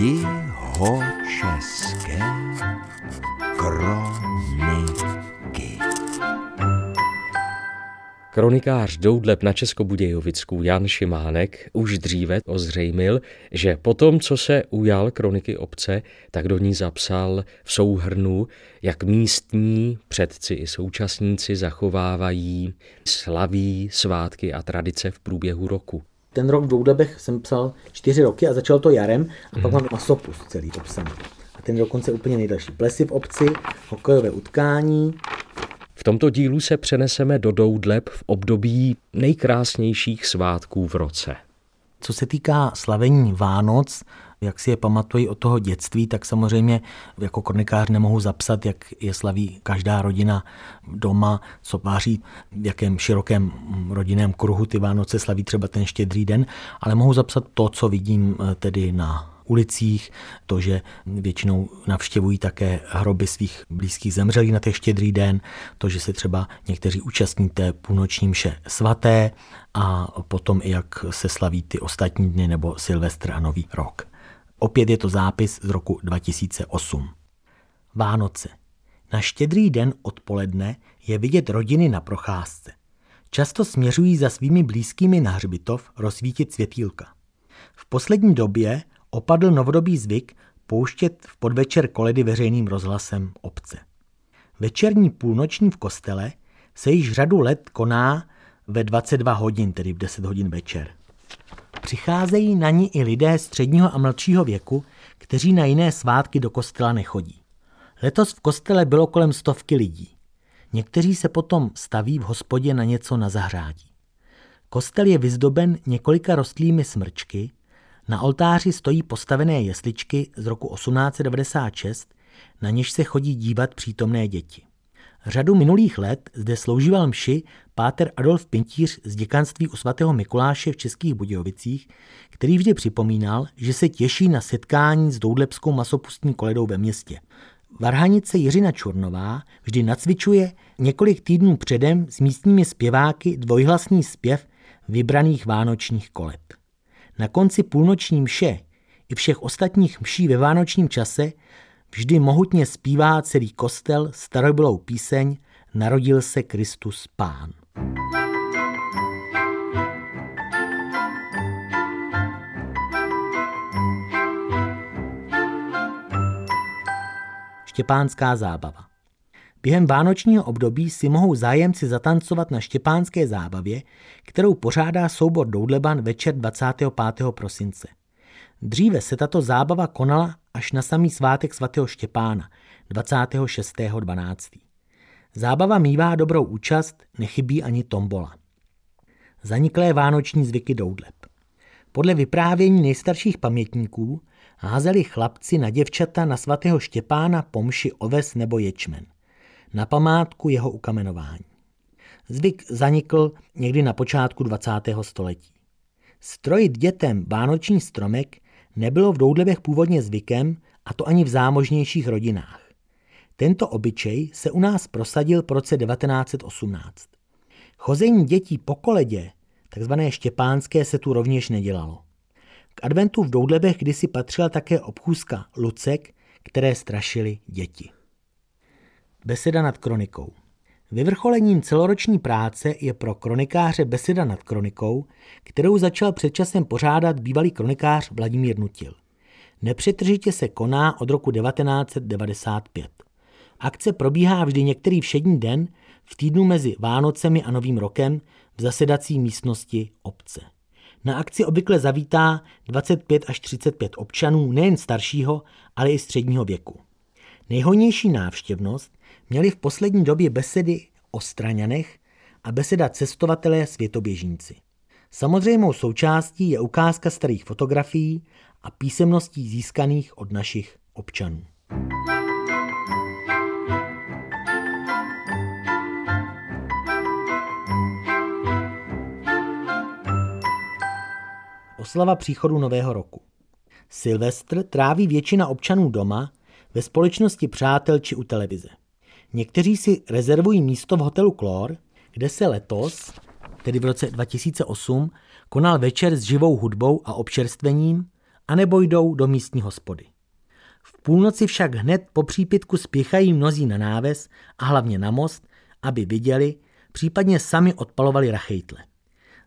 Jihočeské kroniky. Kronikář Doudleb na Českobudějovicku Jan Šimánek už dříve ozřejmil, že po tom, co se ujal kroniky obce, tak do ní zapsal v souhrnu, jak místní předci i současníci zachovávají slaví, svátky a tradice v průběhu roku. Ten rok v Doudlebech jsem psal čtyři roky a začal to jarem a pak mám masopus celý obsaný. A ten dokonce úplně nejdelší. Plesy v obci, hokejové utkání, V tomto dílu se přeneseme do Doudleb v období nejkrásnějších svátků v roce. Co se týká slavení Vánoc, jak si je pamatují od toho dětství, tak samozřejmě jako kronikář nemohu zapsat, jak je slaví každá rodina doma, co váří, v jakém širokém rodinném kruhu ty Vánoce slaví třeba ten štědrý den, ale mohu zapsat to, co vidím eh, tedy na ulicích, to, že většinou navštěvují také hroby svých blízkých zemřelých na ten štědrý den, to, že se třeba někteří účastní té půlnoční mše svaté a potom i jak se slaví ty ostatní dny nebo Silvestr a Nový rok. Opět je to zápis z roku 2008. Vánoce. Na štědrý den odpoledne je vidět rodiny na procházce. Často směřují za svými blízkými na hřbitov rozsvítit světýlka. V poslední době opadl novodobý zvyk pouštět v podvečer koledy veřejným rozhlasem obce. Večerní půlnoční v kostele se již řadu let koná ve 22 hodin, tedy v 10 hodin večer. Přicházejí na ní i lidé středního a mladšího věku, kteří na jiné svátky do kostela nechodí. Letos v kostele bylo kolem stovky lidí. Někteří se potom staví v hospodě na něco na zahřátí. Kostel je vyzdoben několika rostlými smrčky, na oltáři stojí postavené jesličky z roku 1896, na něž se chodí dívat přítomné děti. Řadu minulých let zde sloužíval mši páter Adolf Pintíř z děkanství u svatého Mikuláše v Českých Budějovicích, který vždy připomínal, že se těší na setkání s doudlepskou masopustní koledou ve městě. Varhanice Jiřina Čurnová vždy nacvičuje několik týdnů předem s místními zpěváky dvojhlasný zpěv vybraných vánočních koled. Na konci půlnoční mše i všech ostatních mší ve vánočním čase vždy mohutně zpívá celý kostel starobylou píseň Narodil se Kristus Pán. Štěpánská zábava. Během vánočního období si mohou zájemci zatancovat na štěpánské zábavě, kterou pořádá soubor Doudleban večer 25. prosince. Dříve se tato zábava konala až na samý svátek svatého Štěpána 26.12. Zábava mívá dobrou účast, nechybí ani tombola. Zaniklé vánoční zvyky Doudleb. Podle vyprávění nejstarších pamětníků házeli chlapci na děvčata na svatého Štěpána pomši oves nebo ječmen na památku jeho ukamenování. Zvyk zanikl někdy na počátku 20. století. Strojit dětem vánoční stromek nebylo v Doudlebech původně zvykem, a to ani v zámožnějších rodinách. Tento obyčej se u nás prosadil v roce 1918. Chození dětí po koledě, takzvané štěpánské, se tu rovněž nedělalo. K adventu v Doudlebech kdysi patřila také obchůzka lucek, které strašily děti. Beseda nad kronikou. Vyvrcholením celoroční práce je pro kronikáře Beseda nad kronikou, kterou začal před časem pořádat bývalý kronikář Vladimír Nutil. Nepřetržitě se koná od roku 1995. Akce probíhá vždy některý všední den v týdnu mezi Vánocemi a Novým rokem v zasedací místnosti obce. Na akci obvykle zavítá 25 až 35 občanů nejen staršího, ale i středního věku. Nejhojnější návštěvnost měli v poslední době besedy o Straňanech a beseda cestovatelé světoběžníci. Samozřejmou součástí je ukázka starých fotografií a písemností získaných od našich občanů. Oslava příchodu nového roku. Silvestr tráví většina občanů doma, ve společnosti přátel či u televize. Někteří si rezervují místo v hotelu Klor, kde se letos, tedy v roce 2008, konal večer s živou hudbou a občerstvením anebo jdou do místní hospody. V půlnoci však hned po přípitku spěchají mnozí na náves a hlavně na most, aby viděli, případně sami odpalovali rachejtle.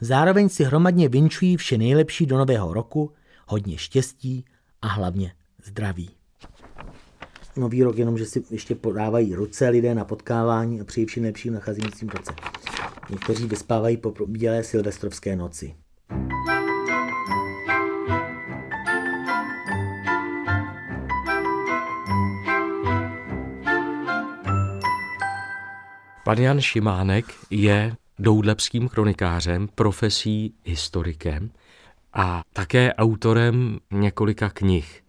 Zároveň si hromadně vinčují vše nejlepší do nového roku, hodně štěstí a hlavně zdraví. Nový rok jenom, že si ještě podávají ruce lidé na potkávání a přeji všem lepším nacházejícím roce. Někteří vyspávají po bílé silvestrovské noci. Pan Jan Šimánek je doudlebským kronikářem, profesí historikem a také autorem několika knih.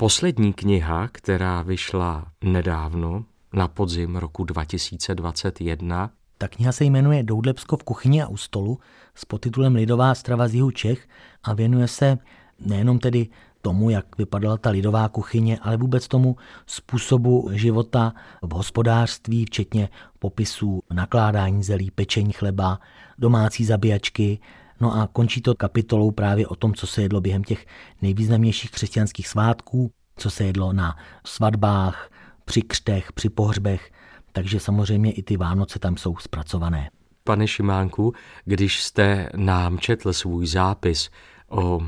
Poslední kniha, která vyšla nedávno, na podzim roku 2021, ta kniha se jmenuje Doudlebsko v kuchyni a u stolu s podtitulem Lidová strava z jihu Čech a věnuje se nejenom tedy tomu, jak vypadala ta lidová kuchyně, ale vůbec tomu způsobu života v hospodářství, včetně popisů nakládání zelí, pečení chleba, domácí zabíjačky. No a končí to kapitolou právě o tom, co se jedlo během těch nejvýznamnějších křesťanských svátků, co se jedlo na svatbách, při křtech, při pohřbech, takže samozřejmě i ty Vánoce tam jsou zpracované. Pane Šimánku, když jste nám četl svůj zápis o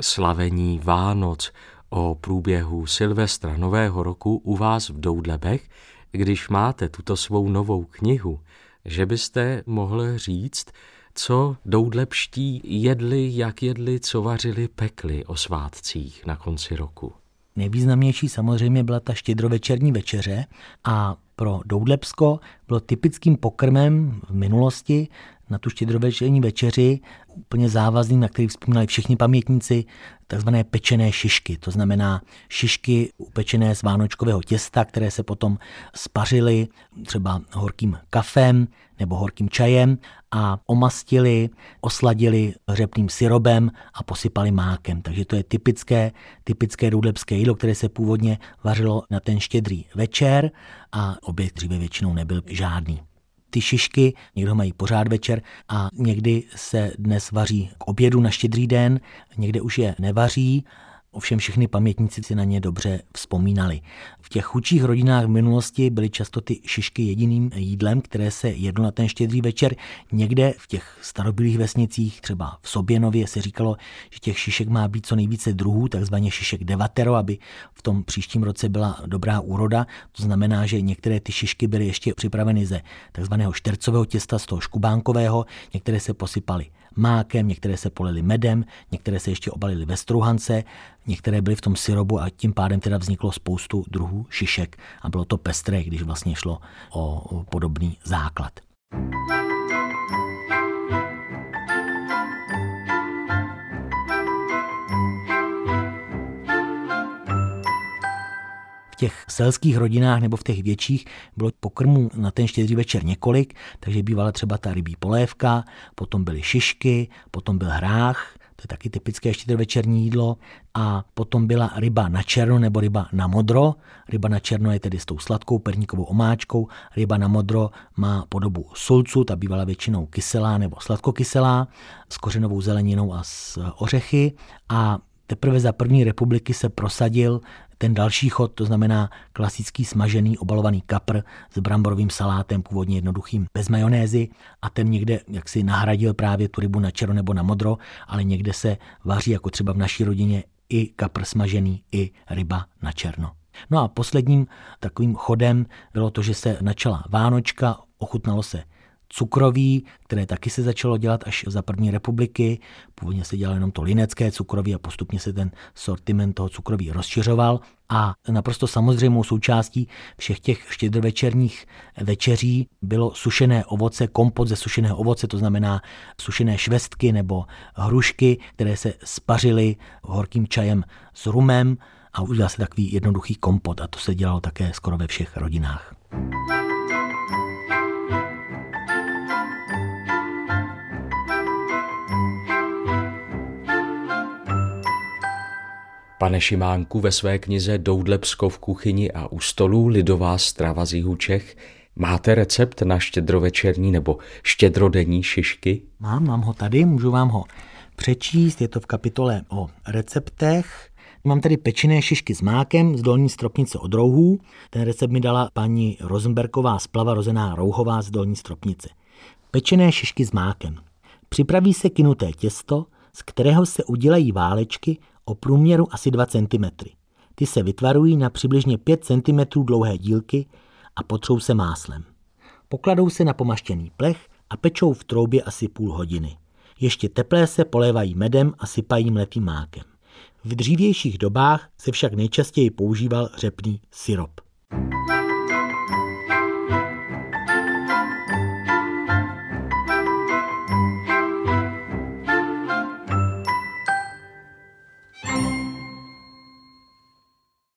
slavení Vánoc, o průběhu Silvestra Nového roku u vás v Doudlebech, když máte tuto svou novou knihu, že byste mohl říct, co doudlepští jedli, jak jedli, co vařili, pekli o svátcích na konci roku. Nejvýznamnější samozřejmě byla ta štědrovečerní večeře a pro Doudlebsko bylo typickým pokrmem v minulosti na tu štědrovečerní večeři, úplně závazným, na který vzpomínali všichni pamětníci, takzvané pečené šišky. To znamená šišky upečené z vánočkového těsta, které se potom spařily třeba horkým kafem nebo horkým čajem a omastili, osladili řepným syrobem a posypali mákem. Takže to je typické, typické růdlepské jídlo, které se původně vařilo na ten štědrý večer a oběd dříve většinou nebyl žádný ty šišky, někdo mají pořád večer a někdy se dnes vaří k obědu na štědrý den, někde už je nevaří Ovšem všechny pamětníci si na ně dobře vzpomínali. V těch chudších rodinách v minulosti byly často ty šišky jediným jídlem, které se jedlo na ten štědrý večer. Někde v těch starobylých vesnicích, třeba v Soběnově, se říkalo, že těch šišek má být co nejvíce druhů, takzvaně šišek devatero, aby v tom příštím roce byla dobrá úroda. To znamená, že některé ty šišky byly ještě připraveny ze takzvaného štercového těsta, z toho škubánkového, některé se posypaly mákem, některé se polily medem, některé se ještě obalily ve struhance, některé byly v tom syrobu a tím pádem teda vzniklo spoustu druhů šišek a bylo to pestré, když vlastně šlo o podobný základ. Těch selských rodinách nebo v těch větších bylo pokrmů na ten štědrý večer několik, takže bývala třeba ta rybí polévka, potom byly šišky, potom byl hrách, to je taky typické štědrovečerní jídlo. A potom byla ryba na černo nebo ryba na modro. Ryba na černo je tedy s tou sladkou perníkovou omáčkou. Ryba na modro má podobu sulcu, ta bývala většinou kyselá nebo sladkokyselá, s kořenovou zeleninou a s ořechy. A teprve za první republiky se prosadil ten další chod, to znamená klasický smažený obalovaný kapr s bramborovým salátem, původně jednoduchým, bez majonézy a ten někde jaksi nahradil právě tu rybu na černo nebo na modro, ale někde se vaří, jako třeba v naší rodině, i kapr smažený, i ryba na černo. No a posledním takovým chodem bylo to, že se načala Vánočka, ochutnalo se cukroví, které taky se začalo dělat až za první republiky. Původně se dělalo jenom to linecké cukroví a postupně se ten sortiment toho cukroví rozšiřoval. A naprosto samozřejmou součástí všech těch štědrovečerních večeří bylo sušené ovoce, kompot ze sušeného ovoce, to znamená sušené švestky nebo hrušky, které se spařily horkým čajem s rumem a udělal se takový jednoduchý kompot a to se dělalo také skoro ve všech rodinách. Pane Šimánku, ve své knize Doudlebsko v kuchyni a u stolů lidová strava z jihu Čech máte recept na štědrovečerní nebo štědrodenní šišky? Mám, mám ho tady, můžu vám ho přečíst. Je to v kapitole o receptech. Mám tady pečené šišky s mákem z dolní stropnice od rouhů. Ten recept mi dala paní Rosenbergová splava rozená Rouhová z dolní stropnice. Pečené šišky s mákem. Připraví se kinuté těsto, z kterého se udělají válečky o průměru asi 2 cm. Ty se vytvarují na přibližně 5 cm dlouhé dílky a potřou se máslem. Pokladou se na pomaštěný plech a pečou v troubě asi půl hodiny. Ještě teplé se polévají medem a sypají mletým mákem. V dřívějších dobách se však nejčastěji používal řepný syrop. thank you